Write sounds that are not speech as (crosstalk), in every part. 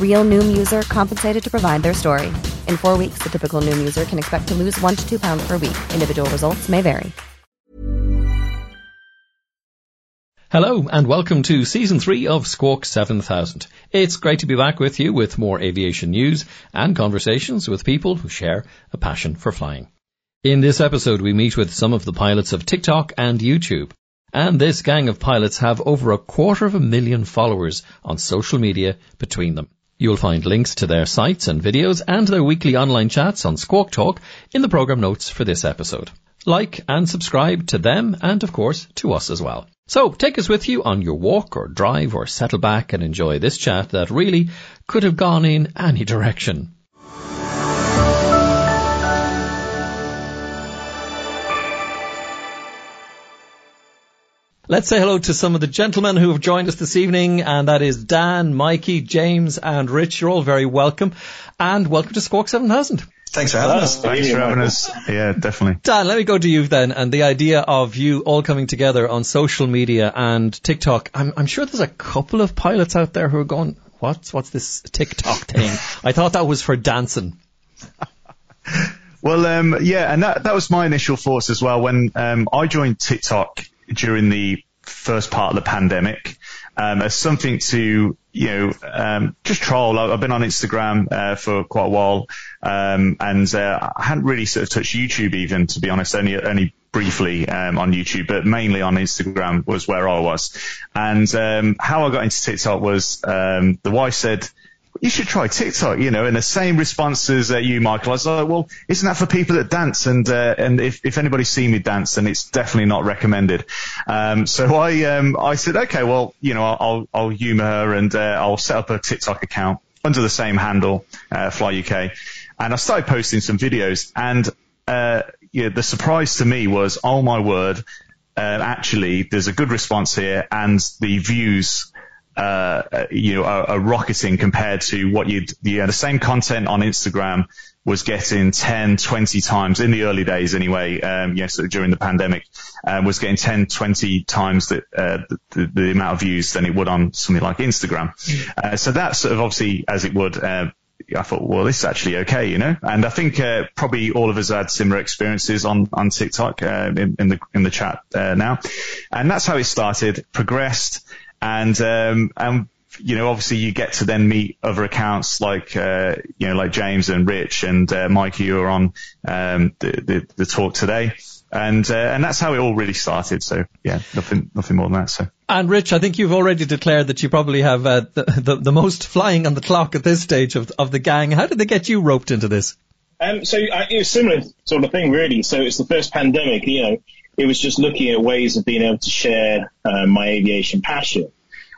Real Noom user compensated to provide their story. In four weeks, the typical Noom user can expect to lose one to two pounds per week. Individual results may vary. Hello and welcome to season three of Squawk 7000. It's great to be back with you with more aviation news and conversations with people who share a passion for flying. In this episode, we meet with some of the pilots of TikTok and YouTube. And this gang of pilots have over a quarter of a million followers on social media between them. You'll find links to their sites and videos and their weekly online chats on Squawk Talk in the program notes for this episode. Like and subscribe to them and of course to us as well. So take us with you on your walk or drive or settle back and enjoy this chat that really could have gone in any direction. Let's say hello to some of the gentlemen who have joined us this evening, and that is Dan, Mikey, James, and Rich. You're all very welcome, and welcome to Squawk 7000. Thanks for having us. Thanks for having us. Yeah, definitely. Dan, let me go to you then, and the idea of you all coming together on social media and TikTok. I'm, I'm sure there's a couple of pilots out there who are going, what's, what's this TikTok thing? (laughs) I thought that was for dancing. well, um, yeah, and that, that was my initial thoughts as well. When, um, I joined TikTok during the first part of the pandemic, um, as something to, you know, um, just troll. I've been on Instagram, uh, for quite a while. Um, and, uh, I hadn't really sort of touched YouTube even, to be honest, only, only briefly, um, on YouTube, but mainly on Instagram was where I was. And, um, how I got into TikTok was, um, the wife said, you should try TikTok, you know, and the same response as uh, you, Michael. I was like, well, isn't that for people that dance? And, uh, and if, if anybody's seen me dance, then it's definitely not recommended. Um, so I, um, I said, okay, well, you know, I'll, I'll humor her and, uh, I'll set up a TikTok account under the same handle, uh, Fly UK. And I started posting some videos and, uh, yeah, the surprise to me was, oh my word, uh, actually, there's a good response here and the views uh, you know, are, are, rocketing compared to what you'd, you know, the same content on Instagram was getting 10, 20 times in the early days anyway, um, yes, sort of during the pandemic, um, was getting 10, 20 times the, uh, the, the, amount of views than it would on something like Instagram. Uh, so that's sort of obviously as it would, uh, I thought, well, this is actually okay, you know. And I think uh, probably all of us had similar experiences on on TikTok uh, in, in, the in the chat uh, now, and that's how it started, progressed, and um, and you know, obviously you get to then meet other accounts like, uh, you know, like James and Rich and, uh, Mikey who are on, um, the, the, the, talk today. And, uh, and that's how it all really started. So yeah, nothing, nothing more than that. So. And Rich, I think you've already declared that you probably have, uh, the, the, the, most flying on the clock at this stage of, of the gang. How did they get you roped into this? Um, so uh, it was similar sort of thing really. So it's the first pandemic, you know, it was just looking at ways of being able to share uh, my aviation passion.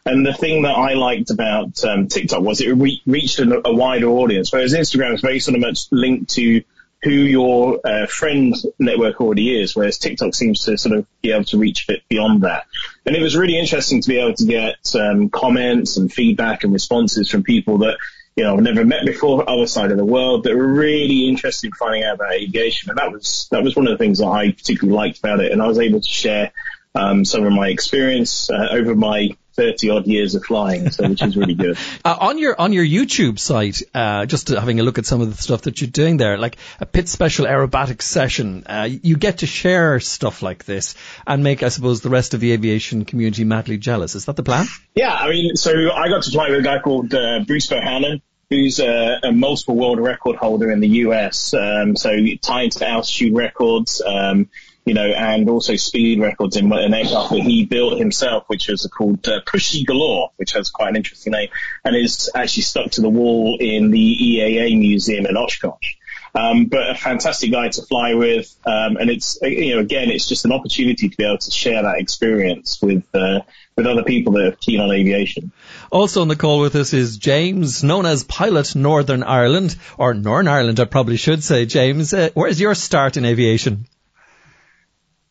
And the thing that I liked about um, TikTok was it re- reached a, a, wider audience, whereas Instagram is very sort of much linked to who your uh, friend network already is, whereas TikTok seems to sort of be able to reach a bit beyond that. And it was really interesting to be able to get um, comments and feedback and responses from people that you know, I've never met before, other side of the world that were really interested in finding out about aviation. And that was, that was one of the things that I particularly liked about it. And I was able to share, um, some of my experience, uh, over my 30 odd years of flying, so which is really good. (laughs) uh, on your on your YouTube site, uh, just having a look at some of the stuff that you're doing there, like a Pitts Special aerobatic session, uh, you get to share stuff like this and make, I suppose, the rest of the aviation community madly jealous. Is that the plan? Yeah, I mean, so I got to fly with a guy called uh, Bruce Bohannon, who's a, a, multiple world record holder in the US. Um, so tied to altitude records. Um, you know, and also speed records in an aircraft that he built himself, which was called uh, Pushy Galore, which has quite an interesting name, and is actually stuck to the wall in the EAA Museum in Oshkosh. Um, but a fantastic guy to fly with, um, and it's you know again it's just an opportunity to be able to share that experience with uh, with other people that are keen on aviation. Also on the call with us is James, known as Pilot Northern Ireland or Northern Ireland, I probably should say. James, uh, where's your start in aviation?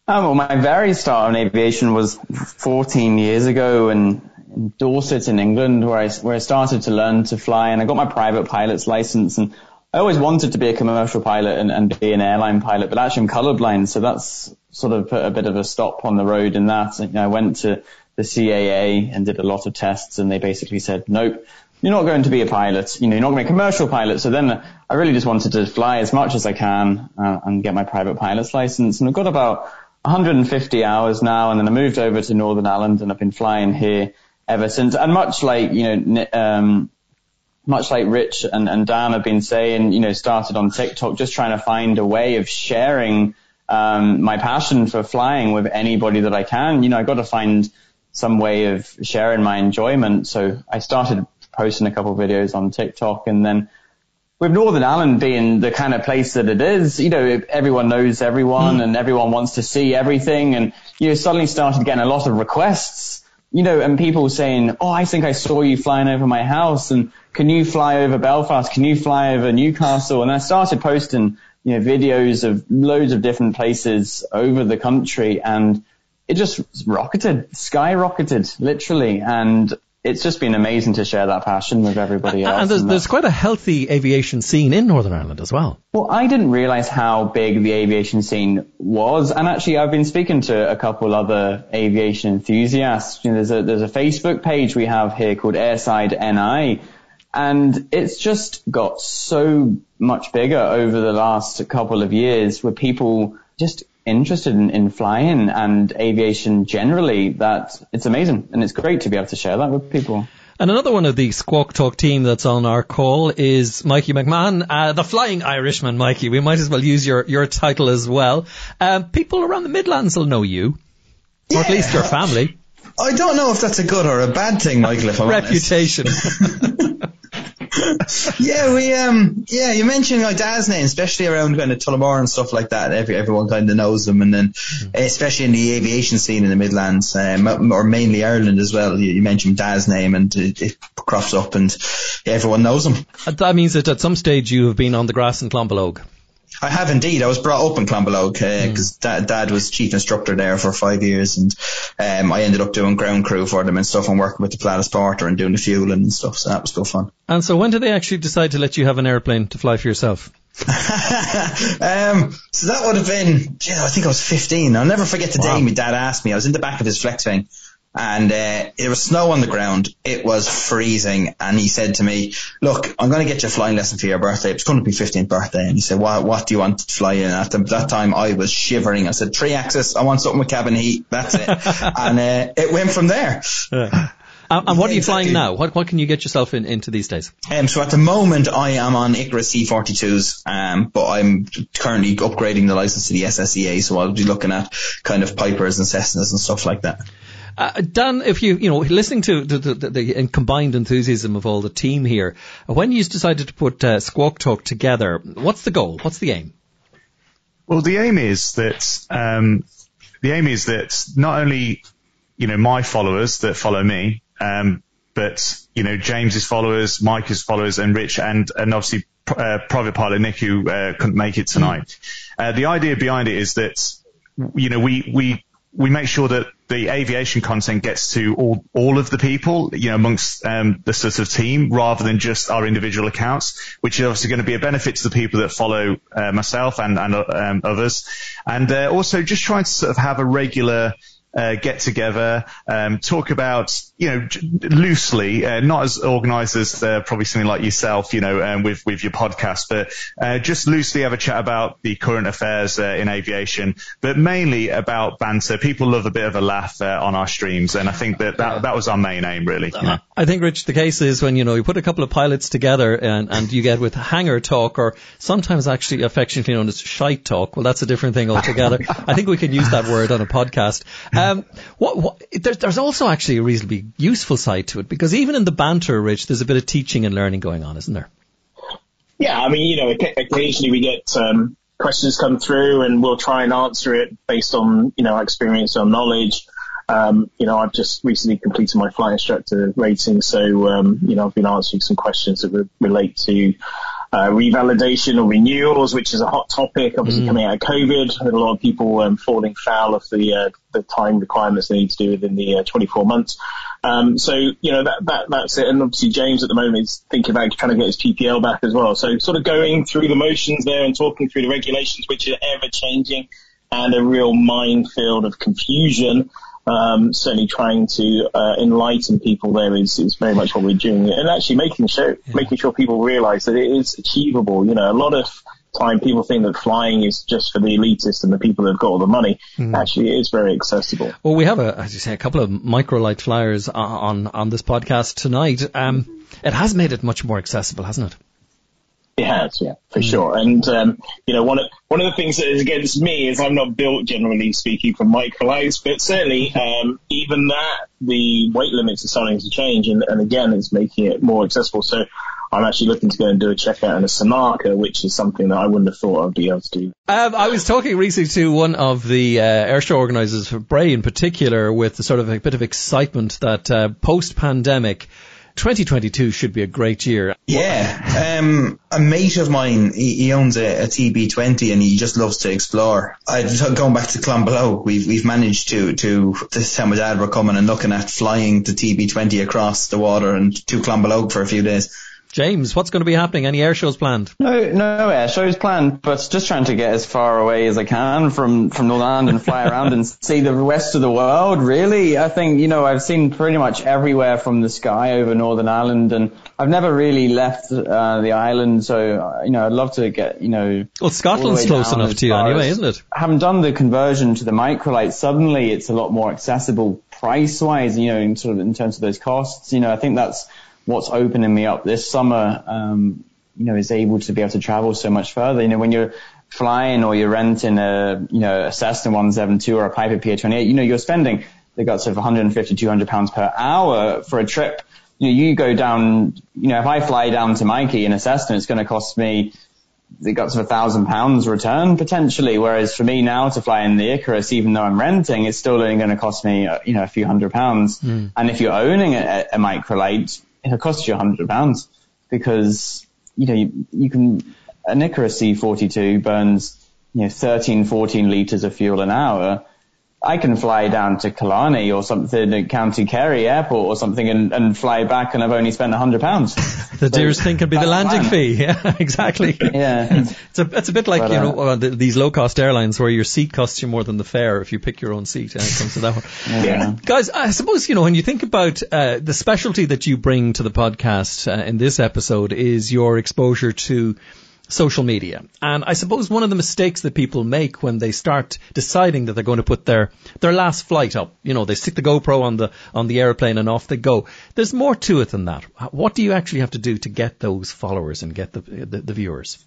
Um, well, my very start in aviation was 14 years ago in, in Dorset in England, where I where I started to learn to fly, and I got my private pilot's license and I always wanted to be a commercial pilot and, and be an airline pilot, but actually I'm colorblind, so that's sort of put a bit of a stop on the road in that. You know, I went to the CAA and did a lot of tests, and they basically said, nope, you're not going to be a pilot. You know, you're not going to be a commercial pilot. So then I really just wanted to fly as much as I can uh, and get my private pilot's license. And I've got about 150 hours now, and then I moved over to Northern Ireland, and I've been flying here ever since. And much like you know, um, much like Rich and, and Dan have been saying, you know, started on TikTok, just trying to find a way of sharing um, my passion for flying with anybody that I can. You know, I got to find some way of sharing my enjoyment. So I started posting a couple of videos on TikTok and then with Northern Ireland being the kind of place that it is, you know, everyone knows everyone mm. and everyone wants to see everything. And, you know, suddenly started getting a lot of requests, you know, and people saying, Oh, I think I saw you flying over my house. And can you fly over Belfast? Can you fly over Newcastle? And I started posting, you know, videos of loads of different places over the country and it just rocketed, skyrocketed, literally. And it's just been amazing to share that passion with everybody else. And there's, and there's quite a healthy aviation scene in Northern Ireland as well. Well, I didn't realize how big the aviation scene was. And actually, I've been speaking to a couple other aviation enthusiasts. You know, there's a, there's a Facebook page we have here called Airside NI and it's just got so much bigger over the last couple of years with people just interested in, in flying and aviation generally that it's amazing and it's great to be able to share that with people. And another one of the Squawk Talk team that's on our call is Mikey McMahon, uh, the Flying Irishman, Mikey. We might as well use your, your title as well. Uh, people around the Midlands will know you, yeah. or at least your family. I don't know if that's a good or a bad thing, Michael. If I'm Reputation. (laughs) yeah, we um, yeah, you mentioned my dad's name, especially around kind of Tullamore and stuff like that. Every everyone kind of knows him, and then mm. especially in the aviation scene in the Midlands, um, or mainly Ireland as well. You, you mentioned dad's name, and it, it, crops up, and everyone knows him. That means that at some stage you have been on the grass in Clonbullogue. I have indeed. I was brought up in Clonbullogue because uh, mm. dad, dad was chief instructor there for five years, and um, I ended up doing ground crew for them and stuff, and working with the Pilatus Porter and doing the fueling and stuff. So that was good fun. And so, when did they actually decide to let you have an airplane to fly for yourself? (laughs) um, so that would have been, I think I was 15. I'll never forget the wow. day my dad asked me. I was in the back of his flex wing and uh, there was snow on the ground. It was freezing, and he said to me, "Look, I'm going to get you a flying lesson for your birthday. It's going to be 15th birthday." And he said, "What? What do you want to fly in?" At that time, I was shivering. I said, "Three axis. I want something with cabin heat. That's it." (laughs) and uh, it went from there. Yeah. Um, and what are you exactly. flying now? What what can you get yourself in, into these days? Um, so at the moment I am on Ikarus C42s, um, but I'm currently upgrading the license to the SSEA, so I'll be looking at kind of Pipers and Cessnas and stuff like that. Uh, Dan, if you, you know, listening to the, the, the, combined enthusiasm of all the team here, when you decided to put uh, Squawk Talk together, what's the goal? What's the aim? Well, the aim is that, um, the aim is that not only, you know, my followers that follow me, um, but, you know, James's followers, Mike's followers and Rich and, and obviously, uh, private pilot Nick who, uh, couldn't make it tonight. Mm. the idea behind it is that, you know, we, we we make sure that the aviation content gets to all, all of the people, you know, amongst um, the sort of team rather than just our individual accounts, which is obviously going to be a benefit to the people that follow uh, myself and, and um, others. And uh, also just trying to sort of have a regular uh, get together, um, talk about, you know, loosely, uh, not as organized as uh, probably something like yourself, you know, um, with, with your podcast, but uh, just loosely have a chat about the current affairs uh, in aviation, but mainly about banter. People love a bit of a laugh uh, on our streams, and I think that that, that was our main aim, really. You know? I think, Rich, the case is when, you know, you put a couple of pilots together and, and you get with hangar talk or sometimes actually affectionately known as shite talk. Well, that's a different thing altogether. (laughs) I think we can use that word on a podcast. Um, what, what, there, there's also actually a reasonably useful side to it because even in the banter, Rich, there's a bit of teaching and learning going on, isn't there? Yeah, I mean, you know, occasionally we get um, questions come through and we'll try and answer it based on, you know, experience or knowledge. Um, you know, I've just recently completed my flight instructor rating, so um, you know, I've been answering some questions that re- relate to uh, revalidation or renewals, which is a hot topic. Obviously, mm. coming out of COVID, a lot of people um, falling foul of the uh, the time requirements they need to do within the uh, 24 months. Um, so you know that that that's it. And obviously, James at the moment is thinking about trying to get his PPL back as well. So sort of going through the motions there and talking through the regulations, which are ever changing, and a real minefield of confusion um, certainly trying to uh, enlighten people there is, is very much what we're doing, and actually making sure yeah. making sure people realise that it is achievable. You know, a lot of time people think that flying is just for the elitists and the people that have got all the money. Mm. Actually, it is very accessible. Well, we have a, as you say, a couple of microlight flyers on on this podcast tonight. Um, it has made it much more accessible, hasn't it? It has, yeah, for mm. sure. And um, you know, one of one of the things that is against me is I'm not built, generally speaking, for microlights, but certainly um, even that, the weight limits are starting to change, and, and again, it's making it more accessible. So I'm actually looking to go and do a checkout in a Sinaka, which is something that I wouldn't have thought I'd be able to do. Um, I was talking recently to one of the uh, airshow organisers for Bray in particular, with the sort of a bit of excitement that uh, post-pandemic 2022 should be a great year. Yeah, um, a mate of mine, he, he owns a, a, TB20 and he just loves to explore. I going back to Clonbullogue, we've we've managed to to this time my dad were coming and looking at flying the TB20 across the water and to Clonbullogue for a few days. James, what's going to be happening? Any air shows planned? No, no air shows planned, but just trying to get as far away as I can from, from Northern Ireland and fly (laughs) around and see the rest of the world, really. I think, you know, I've seen pretty much everywhere from the sky over Northern Ireland and I've never really left uh, the island, so, uh, you know, I'd love to get, you know... Well, Scotland's close enough to you anyway, isn't it? I haven't done the conversion to the microlight. Suddenly it's a lot more accessible price-wise, you know, in sort of in terms of those costs. You know, I think that's what's opening me up this summer, um, you know, is able to be able to travel so much further. You know, when you're flying or you're renting a, you know, a Cessna 172 or a Piper PA28, you know, you're spending the guts of 150, 200 pounds per hour for a trip. You know, you go down, you know, if I fly down to Mikey in a Cessna, it's going to cost me the guts of a thousand pounds return potentially. Whereas for me now to fly in the Ikarus, even though I'm renting, it's still only going to cost me, uh, you know, a few hundred pounds. Mm. And if you're owning a, a microlight, it'll cost you a hundred pounds because you know you, you can an Ikarus C42 burns you know 13, 14 liters of fuel an hour I can fly down to Killarney or something at County Kerry Airport or something and, and fly back and I've only spent a hundred pounds. the so dearest thing can be the landing fee. (laughs) Yeah, exactly. Yeah. (laughs) It's a, it's a bit like, but, you know, uh, the, these low cost airlines where your seat costs you more than the fare if you pick your own seat and it comes to that one. Yeah. Guys, I suppose, you know, when you think about, uh, the specialty that you bring to the podcast uh, in this episode is your exposure to social media. And I suppose one of the mistakes that people make when they start deciding that they're going to put their, their last flight up, you know, they stick the GoPro on the, on the airplane and off they go. There's more to it than that. What do you actually have to do to get those followers and get the, the, the viewers?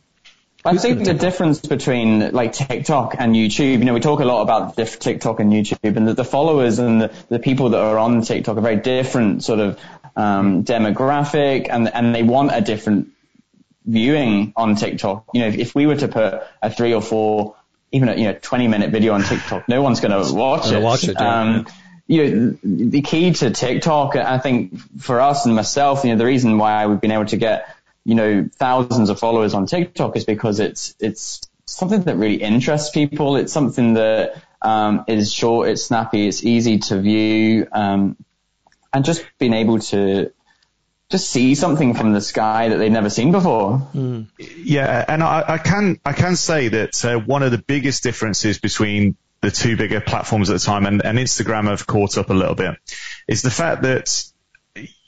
I think the difference between like TikTok and YouTube, you know, we talk a lot about TikTok and YouTube and the, the followers and the, the people that are on TikTok are very different sort of um, demographic and, and they want a different viewing on TikTok. You know, if, if we were to put a three or four, even a you know 20 minute video on TikTok, no one's going to watch it. Watch it. Yeah. Um, you know, the key to TikTok, I think for us and myself, you know, the reason why we've been able to get, you know, thousands of followers on TikTok is because it's, it's something that really interests people. It's something that, um, is short, it's snappy, it's easy to view, um, and just being able to, just see something from the sky that they've never seen before. Mm. Yeah, and I, I, can I can say that uh, one of the biggest differences between the two bigger platforms at the time, and, and Instagram have caught up a little bit, is the fact that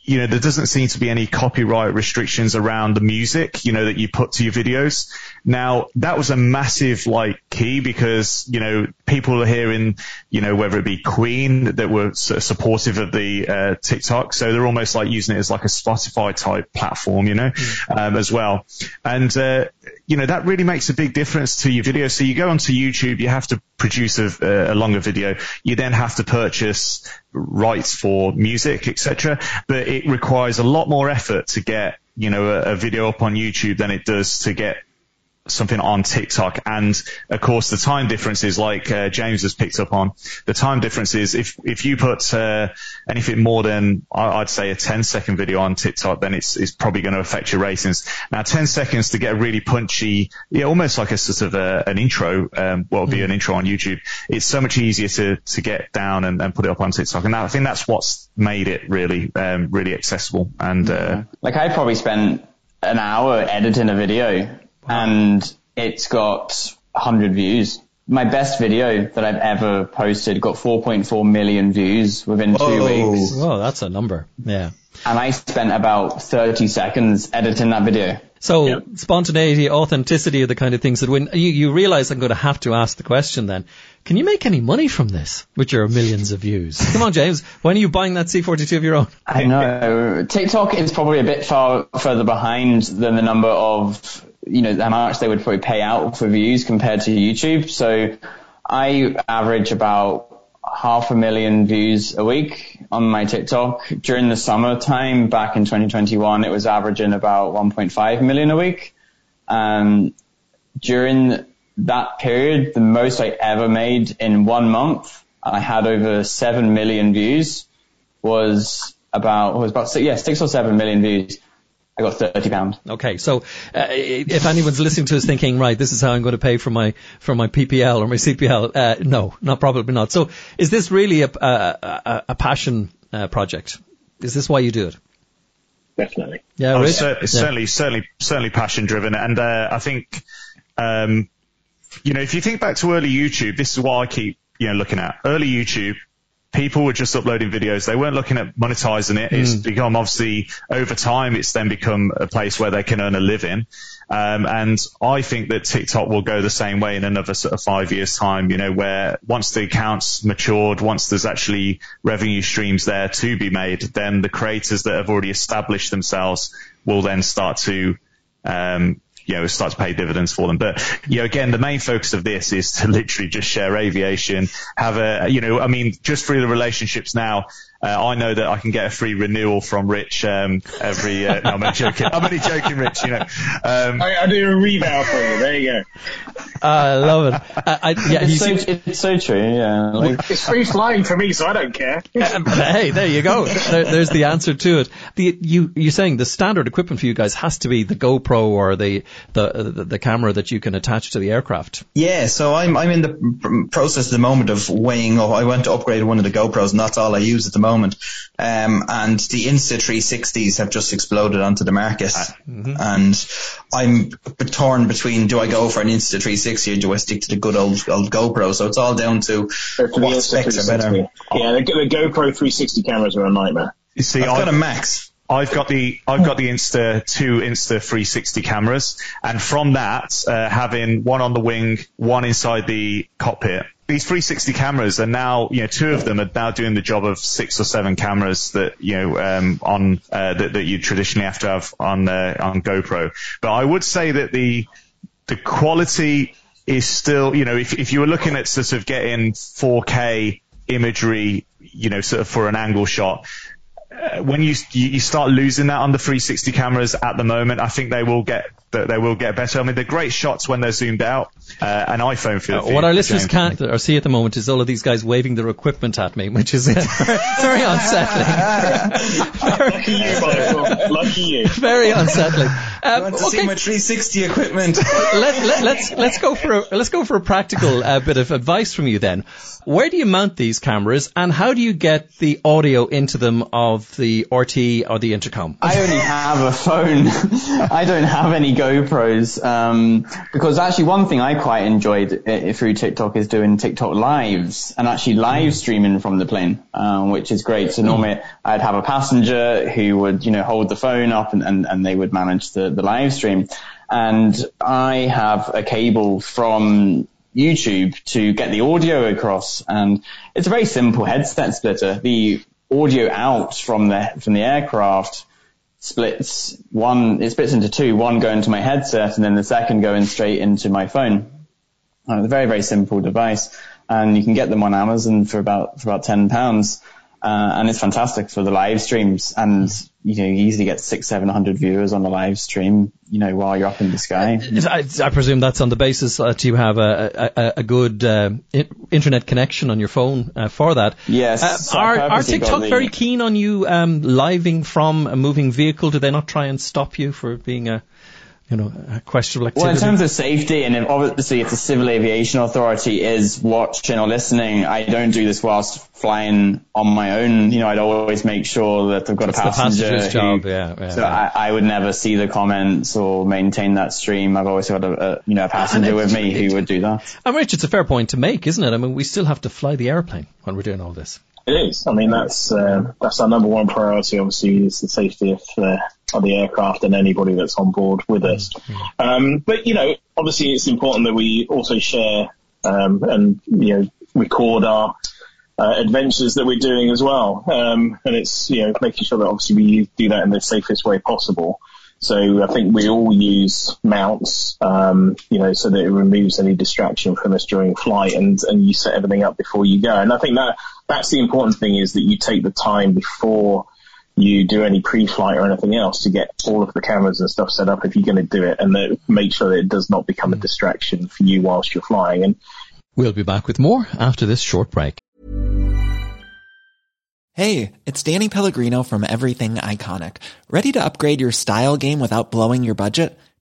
you know, there doesn't seem to be any copyright restrictions around the music, you know, that you put to your videos. Now, that was a massive, like, key because, you know, people are hearing, you know, whether it be Queen that were sort of supportive of the, uh, TikTok. So they're almost like using it as like a Spotify type platform, you know, mm. um, as well. And, uh, you know, that really makes a big difference to your video. So you go onto YouTube, you have to produce a, a longer video. You then have to purchase rights for music, etc. But it requires a lot more effort to get, you know, a, a video up on YouTube than it does to get something on TikTok. And of course, the time differences, like uh, James has picked up on, the time differences. If if you put uh, anything more than I'd say a 10 second video on TikTok, then it's it's probably going to affect your ratings. Now, 10 seconds to get a really punchy, yeah, almost like a sort of a, an intro, um, what would be mm. an intro on YouTube. It's so much easier to to get down and, and put it up on TikTok. And I think that's what's made it really um, really accessible. And uh, like I probably spent an hour editing a video and it's got 100 views. My best video that I've ever posted got 4.4 million views within two weeks. Oh, that's a number. Yeah. And I spent about 30 seconds editing that video. So yep. spontaneity, authenticity are the kind of things that when you, you realize I'm going to have to ask the question then, can you make any money from this which are millions of views? Come on, James. When are you buying that C42 of your own? I know. TikTok is probably a bit far further behind than the number of you know, how much they would probably pay out for views compared to YouTube. So I average about half a million views a week on my TikTok. During the summertime back in 2021, it was averaging about 1.5 million a week. Um, during that period, the most I ever made in one month, I had over 7 million views was about, was about, yeah, six or seven million views. I got thirty pound. Okay, so uh, if anyone's listening to us thinking, right, this is how I'm going to pay for my for my PPL or my CPL, uh, no, not probably not. So, is this really a a, a passion uh, project? Is this why you do it? Definitely. Yeah, oh, cer- yeah. certainly, certainly, certainly passion driven, and uh, I think, um, you know, if you think back to early YouTube, this is what I keep you know looking at. Early YouTube, people were just uploading videos. They weren't looking at monetizing it. Mm. It's become obviously over time, it's then become a place where they can earn a living. Um, and I think that TikTok will go the same way in another sort of five years time, you know, where once the accounts matured, once there's actually revenue streams there to be made, then the creators that have already established themselves will then start to, um, you know, start to pay dividends for them. But, you know, again, the main focus of this is to literally just share aviation, have a, you know, I mean, just through the relationships now, uh, I know that I can get a free renewal from Rich um, every. Uh, no, I'm only joking. I'm only joking, Rich. You know, um, I, I do a rebound for you. There you go. I love it. Uh, I, yeah, it's, so, it's so true. Yeah, like, it's free flying for me, so I don't care. (laughs) Um, hey, there you go. There, there's the answer to it. The you you're saying the standard equipment for you guys has to be the GoPro or the the the, the camera that you can attach to the aircraft. Yeah, so I'm I'm in the process at the moment of weighing up. I went to upgrade one of the GoPros, and that's all I use at the moment moment. Um, and the Insta 360s have just exploded onto the market. Ah, mm-hmm. And I'm torn between do I go for an Insta 360 or do I stick to the good old, old GoPro? So it's all down to what specs are better. Yeah, the, the GoPro 360 cameras are a nightmare. You see, I've got a Max. I've got the I've got the Insta two Insta 360 cameras, and from that, uh, having one on the wing, one inside the cockpit, these 360 cameras are now, you know, two of them are now doing the job of six or seven cameras that, you know, um, on, uh, that, that you traditionally have to have on, uh, on GoPro. But I would say that the, the quality is still, you know, if, if you were looking at sort of getting 4K imagery, you know, sort of for an angle shot, when you you start losing that on the 360 cameras at the moment, I think they will get they will get better. I mean, they're great shots when they're zoomed out. Uh, an iPhone feel. Uh, what our listeners can't or see at the moment is all of these guys waving their equipment at me, which is uh, (laughs) very unsettling. (laughs) Lucky you, Michael. Lucky you. (laughs) Very unsettling. I want to okay. see my 360 equipment. let, let, let's let's go for a, let's go for a practical uh, bit of advice from you then. Where do you mount these cameras, and how do you get the audio into them of the RT or the intercom? I only have a phone. (laughs) I don't have any GoPros um, because actually one thing I quite enjoyed uh, through TikTok is doing TikTok lives and actually live streaming from the plane, um, which is great. So normally I'd have a passenger who would you know hold the phone up and, and, and they would manage the, the live stream. And I have a cable from YouTube to get the audio across. And it's a very simple headset splitter. The audio out from the, from the aircraft splits one, it splits into two, one going to my headset and then the second going straight into my phone. Uh, it's a very, very simple device and you can get them on Amazon for about, for about 10 pounds. Uh, and it's fantastic for the live streams and you know, you easily get six, seven hundred viewers on a live stream, you know, while you're up in the sky. I, I presume that's on the basis that you have a, a, a good uh, internet connection on your phone uh, for that. Yes. Uh, so are, are TikTok the, very keen on you um, living from a moving vehicle? Do they not try and stop you for being a you know, questionable activity? Well, in terms of safety, and obviously if the Civil Aviation Authority is watching or listening, I don't do this whilst flying on my own. You know, I'd always make sure that I've got it's a passenger. who, job, yeah. yeah so yeah. I, I, would never see the comments or maintain that stream. I've always got a, a you know a passenger with me who would do that. And Rich, it's a fair point to make, isn't it? I mean, we still have to fly the airplane when we're doing all this. It is. I mean, that's uh, that's our number one priority. Obviously, is the safety of the of the aircraft and anybody that's on board with us. Mm-hmm. Um, but you know, obviously, it's important that we also share um, and you know record our uh, adventures that we're doing as well. Um, and it's you know making sure that obviously we do that in the safest way possible. So I think we all use mounts, um, you know, so that it removes any distraction from us during flight and, and you set everything up before you go. And I think that that's the important thing is that you take the time before you do any pre-flight or anything else to get all of the cameras and stuff set up if you're going to do it and that make sure that it does not become a mm. distraction for you whilst you're flying. And we'll be back with more after this short break. Hey, it's Danny Pellegrino from Everything Iconic. Ready to upgrade your style game without blowing your budget?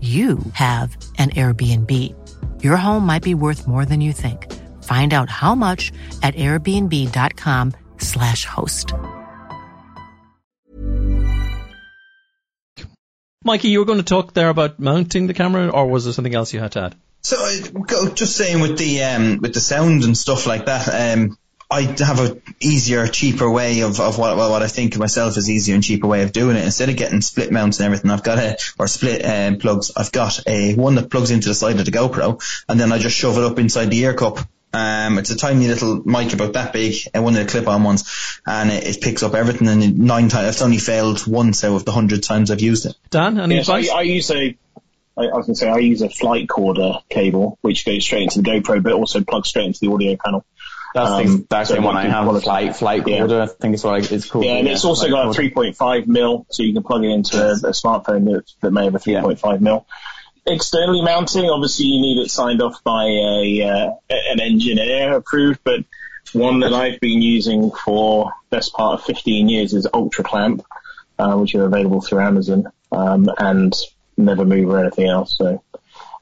you have an Airbnb. Your home might be worth more than you think. Find out how much at airbnb.com/slash host. Mikey, you were going to talk there about mounting the camera, or was there something else you had to add? So, just saying with the um, with the sound and stuff like that. Um, I have a easier, cheaper way of, of what, what I think of myself as easier and cheaper way of doing it. Instead of getting split mounts and everything, I've got a, or split um, plugs, I've got a one that plugs into the side of the GoPro and then I just shove it up inside the ear cup. Um, it's a tiny little mic about that big, and one of the clip-on ones, and it, it picks up everything. And nine times, it's only failed once out of the hundred times I've used it. Dan, any Yes, I, advice? I use a, I, I was going to say I use a flight corder cable, which goes straight into the GoPro, but also plugs straight into the audio panel. That's Um, the exact so same one I have. quality. Flight, flight Yeah. quarter. I think it's what it's called. Yeah, and it's also got a 3.5 mil, so you can plug it into a, a smartphone that, that may have a 3.5 mil. Externally mounting, obviously you need it signed off by a uh, an engineer approved, but one that I've been using for best part of 15 years is Ultra Clamp, uh, which are available through Amazon, um, and never move or anything else. So,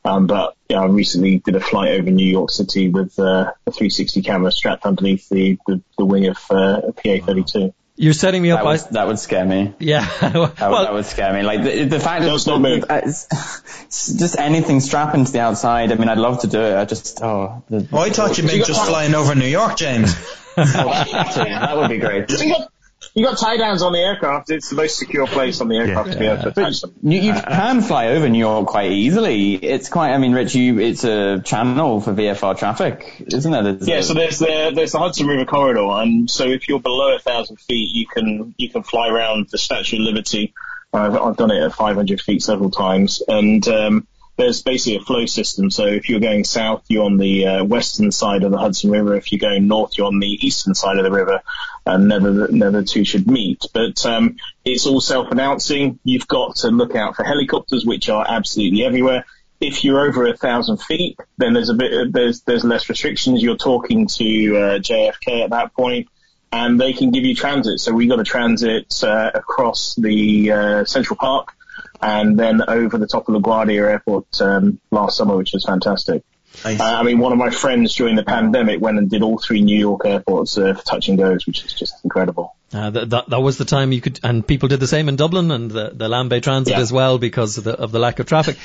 um, but yeah, I recently did a flight over New York City with uh, a 360 camera strapped underneath the the, the wing of uh, a PA-32. You're setting me up That by. would, that would scare me. Yeah. (laughs) That would, that would scare me. Like the, the fact Does that not move. it's, (laughs) it's just anything strapping to the outside. I mean, I'd love to do it. I just oh. The, Oh, I thought you meant just flying over New York, James. (laughs) that would be great. You got, you got tie downs on the aircraft. It's the most secure place on the aircraft to be able to attach them. You, you can fly over New York quite easily. It's quite. I mean, Rich, you, it's a channel for VFR traffic, isn't it? It's Yeah, a- so there's the there's the Hudson River corridor, and so if you're below a thousand feet, you can you can fly around the Statue of Liberty. I've, I've done it at 500 feet several times, and um, there's basically a flow system. So if you're going south, you're on the uh, western side of the Hudson River. If you're going north, you're on the eastern side of the river, and never never two should meet. But um, it's all self-announcing. You've got to look out for helicopters, which are absolutely everywhere. If you're over a thousand feet, then there's a bit there's there's less restrictions. You're talking to uh, JFK at that point, and they can give you transit. So we got a transit uh, across the uh, Central Park, and then over the top of LaGuardia Airport um, last summer, which was fantastic. Uh, I mean, one of my friends during the pandemic went and did all three New York airports uh, for touch and goes, which is just incredible. Uh, that, that that was the time you could, and people did the same in Dublin and the, the Lambay Transit Yeah. as well because of the of the lack of traffic.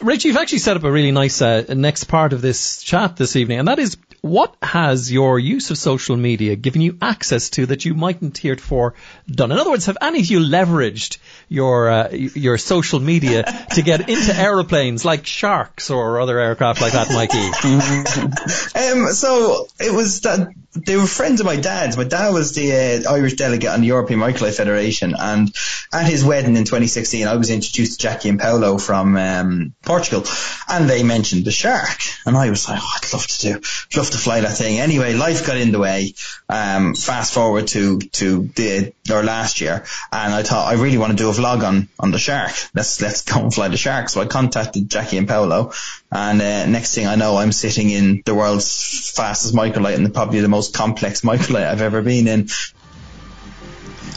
Rich, you've actually set up a really nice uh, next part of this chat this evening, and that is what has your use of social media given you access to that you mightn't heretofore done? In other words, have any of you leveraged your uh, your social media to get into aeroplanes like sharks or other aircraft like that, Mikey? (laughs) Um, so it was that they were friends of my dad's. My dad was the uh, Irish delegate on the European Microlight Federation, and at his wedding in 2016, I was introduced to Jackie and Paolo from um, Portugal, and they mentioned the shark, and I was like, oh, I'd love to do, I'd love to fly that thing. Anyway, life got in the way. Um, fast forward to to the or last year, and I thought I really want to do a vlog on on the shark. Let's let's go and fly the shark. So I contacted Jackie and Paolo, and uh, next thing I know, I'm sitting in the world's fastest microlight and probably the most complex microlight I've ever been in.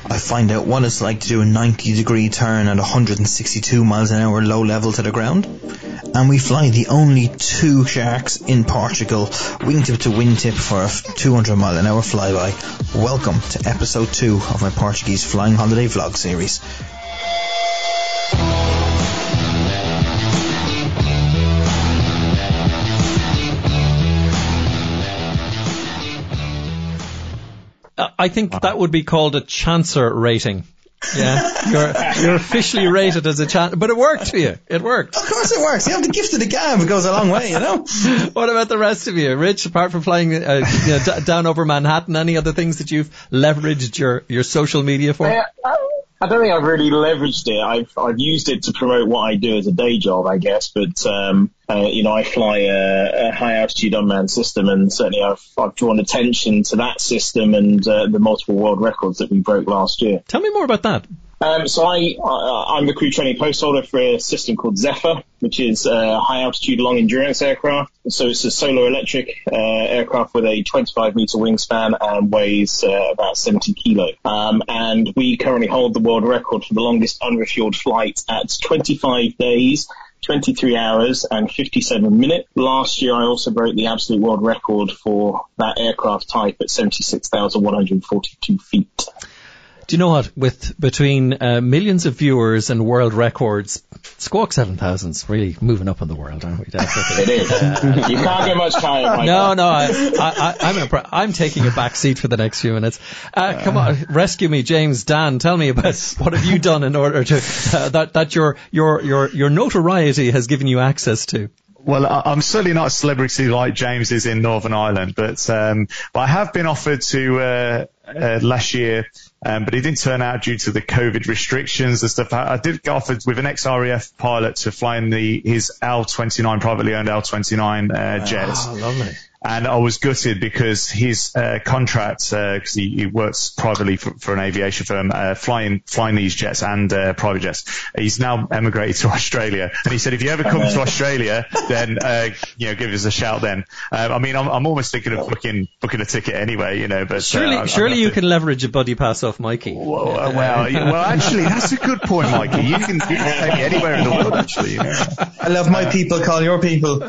I find out what it's like to do a 90 degree turn at 162 miles an hour low level to the ground. And we fly the only two sharks in Portugal, wingtip to wingtip for a 200 mile an hour flyby. Welcome to episode 2 of my Portuguese flying holiday vlog series. I think that would be called a chancer rating. Yeah, (laughs) you're you're officially rated as a chance, but it worked for you. It worked. Of course it works. You have the gift of the gab. It goes a long way, you know? (laughs) What about the rest of you, Rich? Apart from flying uh, you know, d- down over Manhattan, any other things that you've leveraged your, your social media for? I, I don't think I've really leveraged it. I've I've used it to promote what I do as a day job, I guess. But um, uh, you know, I fly a, a high altitude unmanned system, and certainly I've I've drawn attention to that system and uh, the multiple world records that we broke last year. Tell me more about that. Um, so I, I, I'm the crew training post holder for a system called Zephyr, which is a high altitude long endurance aircraft. So it's a solar electric uh, aircraft with a 25 meter wingspan and weighs uh, about 70 kilo. Um, and we currently hold the world record for the longest unrefueled flight at 25 days. 23 hours and 57 minutes. Last year, I also broke the absolute world record for that aircraft type at 76,142 feet. Do you know what? With between uh, millions of viewers and world records, Squawk 7000's really moving up in the world, aren't we? (laughs) It is. Uh, you can't get much higher. No, no, I, I, am I'm, I'm taking a back seat for the next few minutes. Uh, come on, rescue me, James, Dan. Tell me about (laughs) what have you done in order to uh, that that your your your your notoriety has given you access to. Well, I'm certainly not a celebrity like James is in Northern Ireland, but um, but I have been offered to uh, uh, last year, um, but it didn't turn out due to the COVID restrictions and stuff. I, I did get offered with an ex-RAF pilot to fly in the his L29 privately owned L29 uh, jet. Oh, lovely and I was gutted because his uh, contract, because uh, he, he, works privately for, for an aviation firm, uh, flying flying these jets and uh, private jets. He's now emigrated to (laughs) Australia, and he said, if you ever come to Australia, then uh, you know, give us a shout. Then, uh, I mean, I'm, I'm almost thinking of booking booking a ticket anyway, you know. But surely, I, surely you to... can leverage a buddy pass off Mikey. Well, well, well, actually, that's a good point, Mikey. You can, you can take me anywhere in the world, actually. You know? I love my people. Call your people. (laughs)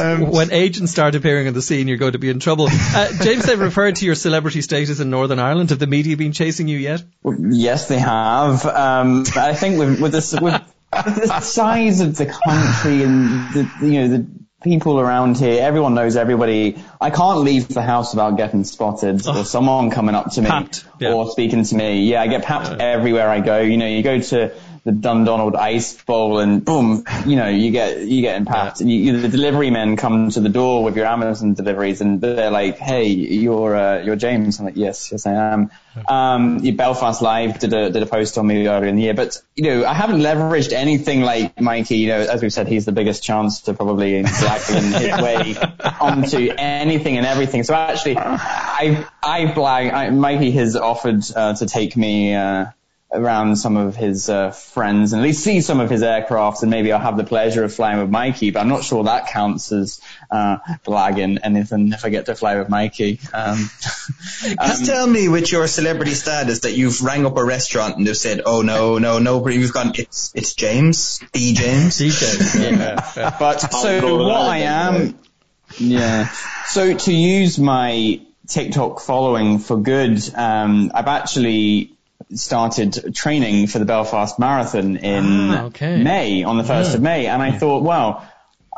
Um, when agents start appearing on the scene, you're going to be in trouble. (laughs) Uh, James, they've referred to your celebrity status in Northern Ireland. Have the media been chasing you yet? Well, yes, they have. Um, I think with, with, this, with the size of the country and the, you know, the people around here, everyone knows everybody. I can't leave the house without getting spotted oh. or someone coming up to me yeah. or speaking to me. Yeah, I get papped yeah. everywhere I go. You know, you go to the Dundonald Ice Bowl, and boom, you know, you get you get impacted. Yeah. You, you, the delivery men come to the door with your Amazon deliveries, and they're like, "Hey, you're uh, you're James." I'm like, "Yes, yes, I am." Um, Belfast Live did a did a post on me earlier in the year, but you know, I haven't leveraged anything like Mikey. You know, as we've said, he's the biggest chance to probably blacken his (laughs) way onto anything and everything. So actually, I I blag. I, Mikey has offered uh, to take me. Uh, around some of his uh, friends and at least see some of his aircraft and maybe I'll have the pleasure of flying with Mikey, but I'm not sure that counts as uh, blagging anything if I get to fly with Mikey. Um, (laughs) Just um, tell me with your celebrity status that you've rang up a restaurant and they've said, oh no, no, nobody, you've gone, it's, it's James, D James. (laughs) D James, yeah. (laughs) but so what I am, yeah, so to use my TikTok following for good, um, I've actually started training for the Belfast Marathon in ah, okay. May, on the 1st yeah. of May. And I yeah. thought, well,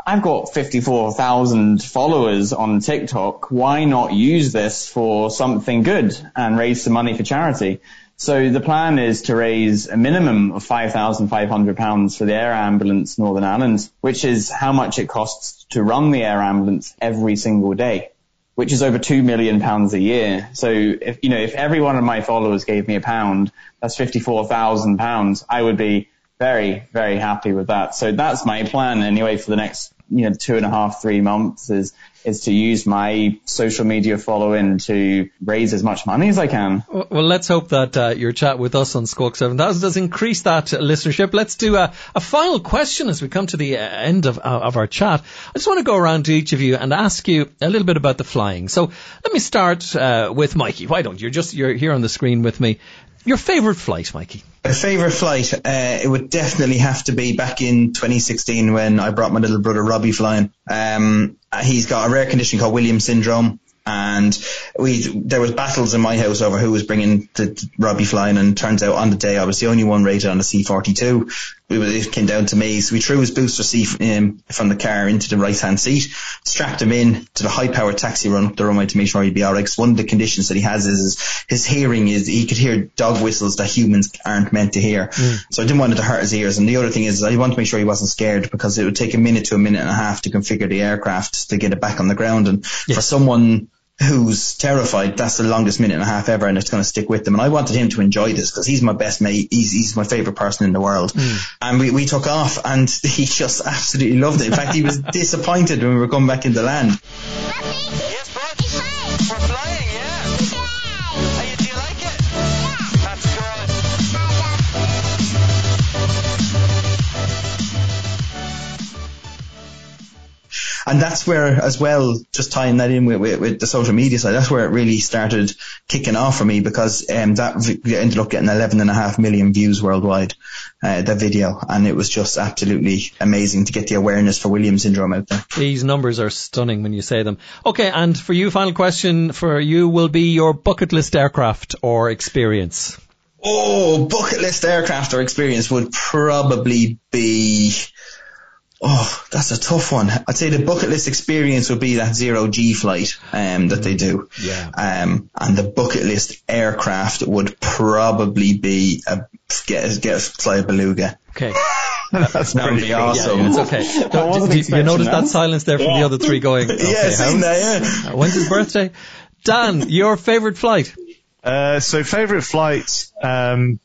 I've got 54,000 followers on TikTok. Why not use this for something good and raise some money for charity? So the plan is to raise a minimum of £5,500 for the air ambulance Northern Ireland, which is how much it costs to run the air ambulance every single day which is over two million pounds a year. So if, you know, if every one of my followers gave me a pound, that's 54,000 pounds. I would be very, very happy with that. So that's my plan anyway for the next, you know, two and a half, three months is is to use my social media following to raise as much money as I can. Well, let's hope that uh, your chat with us on Squawk 7000 does increase that listenership. Let's do a, a final question as we come to the uh, end of, uh, of our chat. I just want to go around to each of you and ask you a little bit about the flying. So let me start uh, with Mikey. Why don't you? Just you're here on the screen with me. Your favourite flight, Mikey? My favourite flight, uh, it would definitely have to be back in 2016 when I brought my little brother Robbie flying. Um, he's got a rare condition called Williams syndrome and we there was battles in my house over who was bringing the Robbie flying, and turns out on the day I was the only one rated on a C42. It came down to me, so we threw his booster seat um, from the car into the right hand seat, strapped him in to the high powered taxi run up the runway to make sure he'd be alright. One of the conditions that he has is, is his hearing is he could hear dog whistles that humans aren't meant to hear. Mm. So I didn't want it to hurt his ears. And the other thing is I wanted to make sure he wasn't scared because it would take a minute to a minute and a half to configure the aircraft to get it back on the ground. And yeah. for someone who's terrified. That's the longest minute and a half ever, and it's going to stick with them. And I wanted him to enjoy this because he's my best mate. He's, he's my favorite person in the world. Mm. And we, we took off, and (laughs) he just absolutely loved it. In fact, he was (laughs) disappointed when we were coming back into land. And that's where as well, just tying that in with, with, with, the social media side, that's where it really started kicking off for me because um, that ended up getting 11 and a half million views worldwide, uh, the video, and it was just absolutely amazing to get the awareness for Williams syndrome out there. These numbers are stunning when you say them. Okay, and for you, final question for you will be your bucket list aircraft or experience. Oh, bucket list aircraft or experience would probably be. Oh, that's a tough one. I'd say the bucket list experience would be that zero G flight um, that they do. Yeah. Um, and the bucket list aircraft would probably be a get get fly a beluga. Okay. (laughs) That's that would be awesome. Yeah, it's okay. (laughs) I wasn't Do- do- you expecting notice that. that. silence there from the other three going? (laughs) Okay, yeah, how- seen that, yeah. uh, when's his birthday? Dan, your favourite flight? Uh, so favorite flight, um,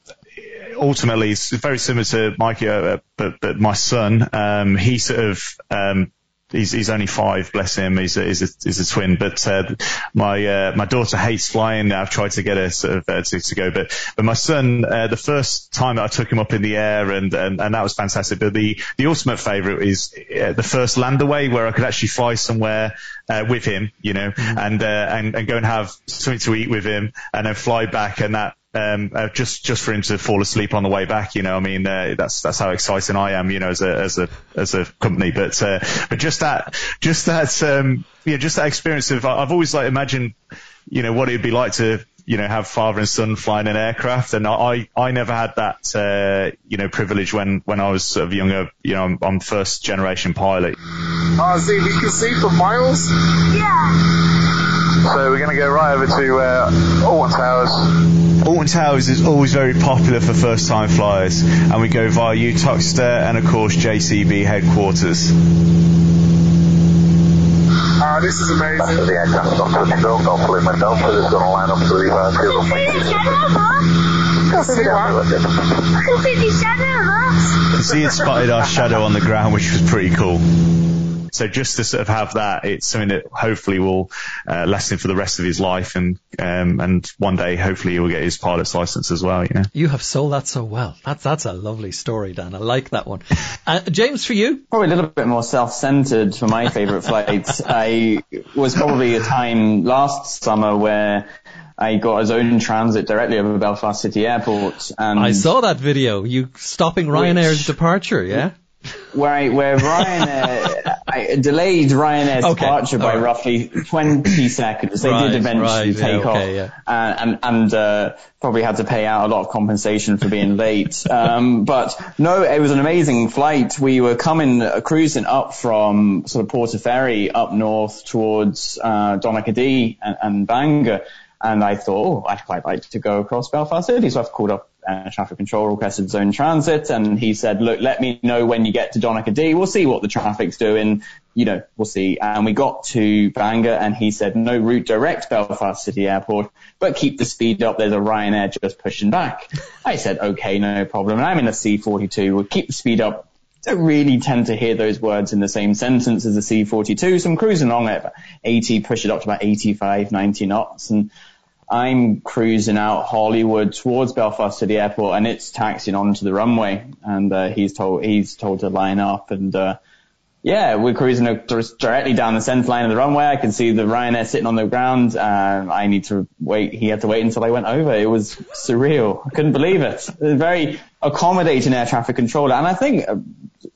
ultimately it's very similar to Mikey, uh, but, but my son, um, he sort of, um, He's, he's only five, bless him. He's a, he's a, he's a twin, but, uh, my, uh, my daughter hates flying. I've tried to get her sort of, uh, to, to go, but, but my son, uh, the first time that I took him up in the air and, and, and that was fantastic. But the, the ultimate favorite is uh, the first landaway where I could actually fly somewhere, uh, with him, you know, and, uh, and, and go and have something to eat with him and then fly back and that, um, uh, just just for him to fall asleep on the way back. You know, I mean, uh, that's that's how exciting I am. You know, as a as a as a company. But uh, but just that just that um, yeah, just that experience of I've always like imagined, you know, what it'd be like to you know have father and son flying an aircraft, and I I never had that uh, you know privilege when when I was sort of younger. You know, I'm, I'm first generation pilot. Uh, see, we can see for miles. Yeah. So we're going to go right over to uh, Alton Towers. Alton Towers is always very popular for first time flyers, and we go via Uttoxeter and of course JCB headquarters. Uh, this is amazing. the aircraft got to control, got full in window, so it's going to line up to the uh, field of See what? You see it spotted our shadow on the ground, which was pretty cool. So just to sort of have that, it's something that hopefully will uh, last him for the rest of his life, and um, and one day hopefully he will get his pilot's license as well. You know. You have sold that so well. That's that's a lovely story, Dan. I like that one. Uh, James, for you? Probably a little bit more self-centered for my favourite flights. (laughs) I was probably a time last summer where I got a zone transit directly over Belfast City Airport, and I saw that video. You stopping Ryanair's departure, yeah? Where I, where Ryanair, I delayed Ryanair's Okay, departure by right. ravely 20 seconds. They Right, did eventually right, yeah, take okay, off, uh, and and uh, probably had to pay out a lot of compensation for being late. (laughs) Um, but no, it was an amazing flight. We were coming uh, cruising up from sort of Portaferry up north towards uh, Donaghadee and, and Bangor. And I thought, oh, I'd quite like to go across Belfast City. So I've called up uh, traffic control, requested zone transit, and he said, look, let me know when you get to Donaghadee. We'll see what the traffic's doing. You know, we'll see. And we got to Bangor and he said, no route direct Belfast City Airport, but keep the speed up. There's a Ryanair just pushing back. (laughs) I said, okay, no problem. And I'm in a C42. We'll keep the speed up. Don't really tend to hear those words in the same sentence as a C42. So I'm cruising along at 80, push it up to about 85, 90 knots. And I'm cruising out Holywood towards Belfast City Airport, and it's taxiing onto the runway. And uh, he's told he's told to line up, and uh, yeah, we're cruising directly down the centre line of the runway. I can see the Ryanair sitting on the ground. I need to wait. He had to wait until I went over. It was surreal. I couldn't believe it. A very accommodating air traffic controller, and I think uh,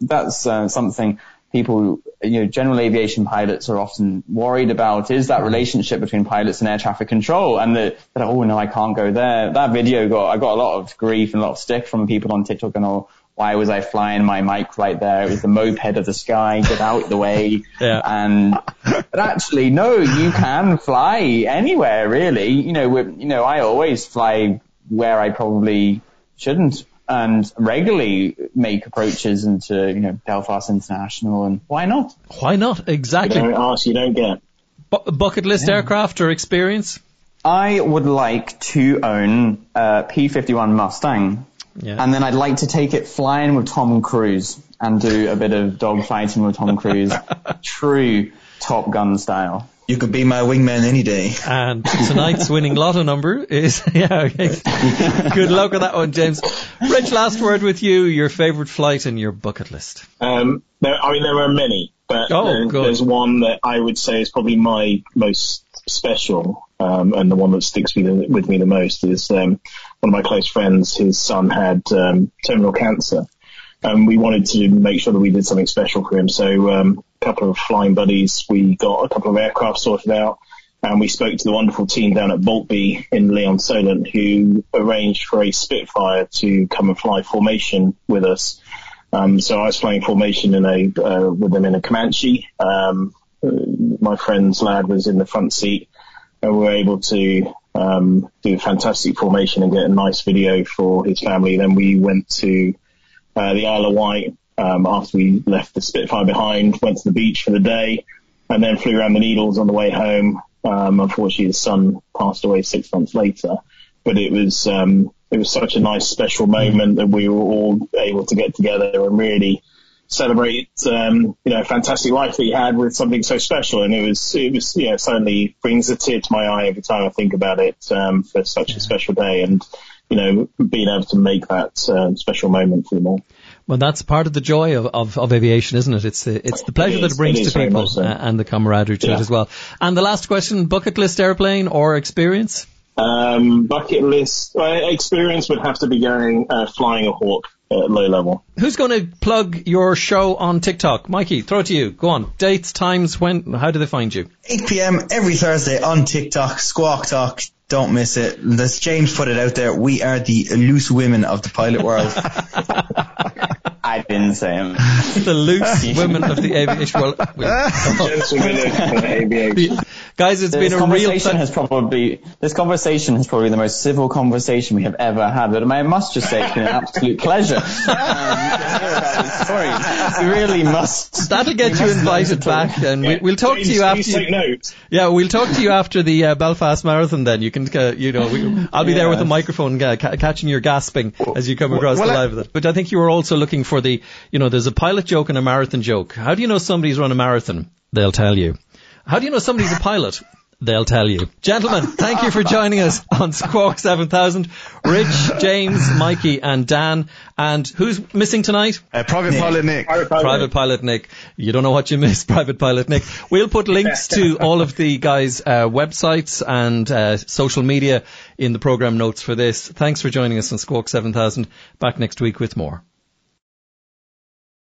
that's uh, something people, you know, general aviation pilots are often worried about is that relationship between pilots and air traffic control and the, that, oh no, I can't go there. That video got, I got a lot of grief and a lot of stick from people on TikTok and all. Why was I flying my microlight there? It was the moped of the sky. Get out the way. (laughs) Yeah. And, but actually, no, you can fly anywhere really. You know, you know, I always fly where I probably shouldn't and regularly make approaches into, you know, Belfast International and why not? Why not? Exactly. You don't ask, you don't get. Bu- bucket list aircraft or experience? I would like to own a P51 Mustang. Yeah. And then I'd like to take it flying with Tom Cruise and do a bit of dogfighting with Tom Cruise. (laughs) True Top Gun style. You could be my wingman any day. And tonight's winning lotto number is, (laughs) yeah, okay. Good luck with that one, James. Rich, last word with you, your favourite flight and your bucket list. Um, there, I mean, there are many, but Oh, there- there's one that I would say is probably my most special, um, and the one that sticks with, with me the most is um, one of my close friends. His son had um, terminal cancer, and we wanted to make sure that we did something special for him. So um, a couple of flying buddies, we got a couple of aircraft sorted out. And we spoke to the wonderful team down at Maltby in Lee-on-Solent who arranged for a Spitfire to come and fly formation with us. Um, so I was flying formation in a, uh, with them in a Comanche. Um, my friend's lad was in the front seat and we were able to, um, do a fantastic formation and get a nice video for his family. Then we went to, uh, the Isle of Wight, um, after we left the Spitfire behind, went to the beach for the day and then flew around the Needles on the way home. Um, unfortunately his son passed away six months later, but it was, um, it was such a nice special moment that we were all able to get together and really celebrate, um, you know, a fantastic life that he had with something so special. And it was, it was, you know, certainly brings a tear to my eye every time I think about it, um, for such yeah. a special day and, you know, being able to make that uh, special moment for them all. Well, that's part of the joy of, of, of aviation, isn't it? It's the, it's the pleasure it that it brings it to people so. uh, and the camaraderie to yeah. it as well. And the last question, bucket list airplane or experience? Um, bucket list uh, experience would have to be going uh, flying a hawk at low level. Who's going to plug your show on TikTok? Mikey, throw it to you. Go on. Dates, times, when, how do they find you? 8 p.m. every Thursday on TikTok, Squawk Talk. Don't miss it. As James put it out there, we are the loose women of the pilot world. (laughs) I didn't say him. the loose (laughs) women of the aviation world. (laughs) (laughs) Guys, it's this been a real. Th- has probably this conversation has probably the most civil conversation we have ever had. But I must just say it's been an absolute pleasure. Um, sorry, we really must. That'll get you invited back, and yeah. we, will talk James, to you after. Take notes. Yeah, we'll talk to you after the uh, Belfast Marathon. Then you can, uh, you know, we, I'll be yeah. there with a microphone, uh, ca- catching your gasping as you come across well, the live. Well, but I think you were also looking for the, you know, there's a pilot joke and a marathon joke. How do you know somebody's run a marathon? They'll tell you. How do you know somebody's a pilot? They'll tell you. Gentlemen, thank you for (laughs) joining us on Squawk 7000. Rich, James, Mikey and Dan. And who's missing tonight? Uh, Private Nick. Pilot Nick. Private Pilot, Private Pilot Nick. You don't know what you missed, (laughs) Private Pilot Nick. We'll put links to (laughs) all of the guys' uh, websites and uh, social media in the program notes for this. Thanks for joining us on Squawk 7000. Back next week with more.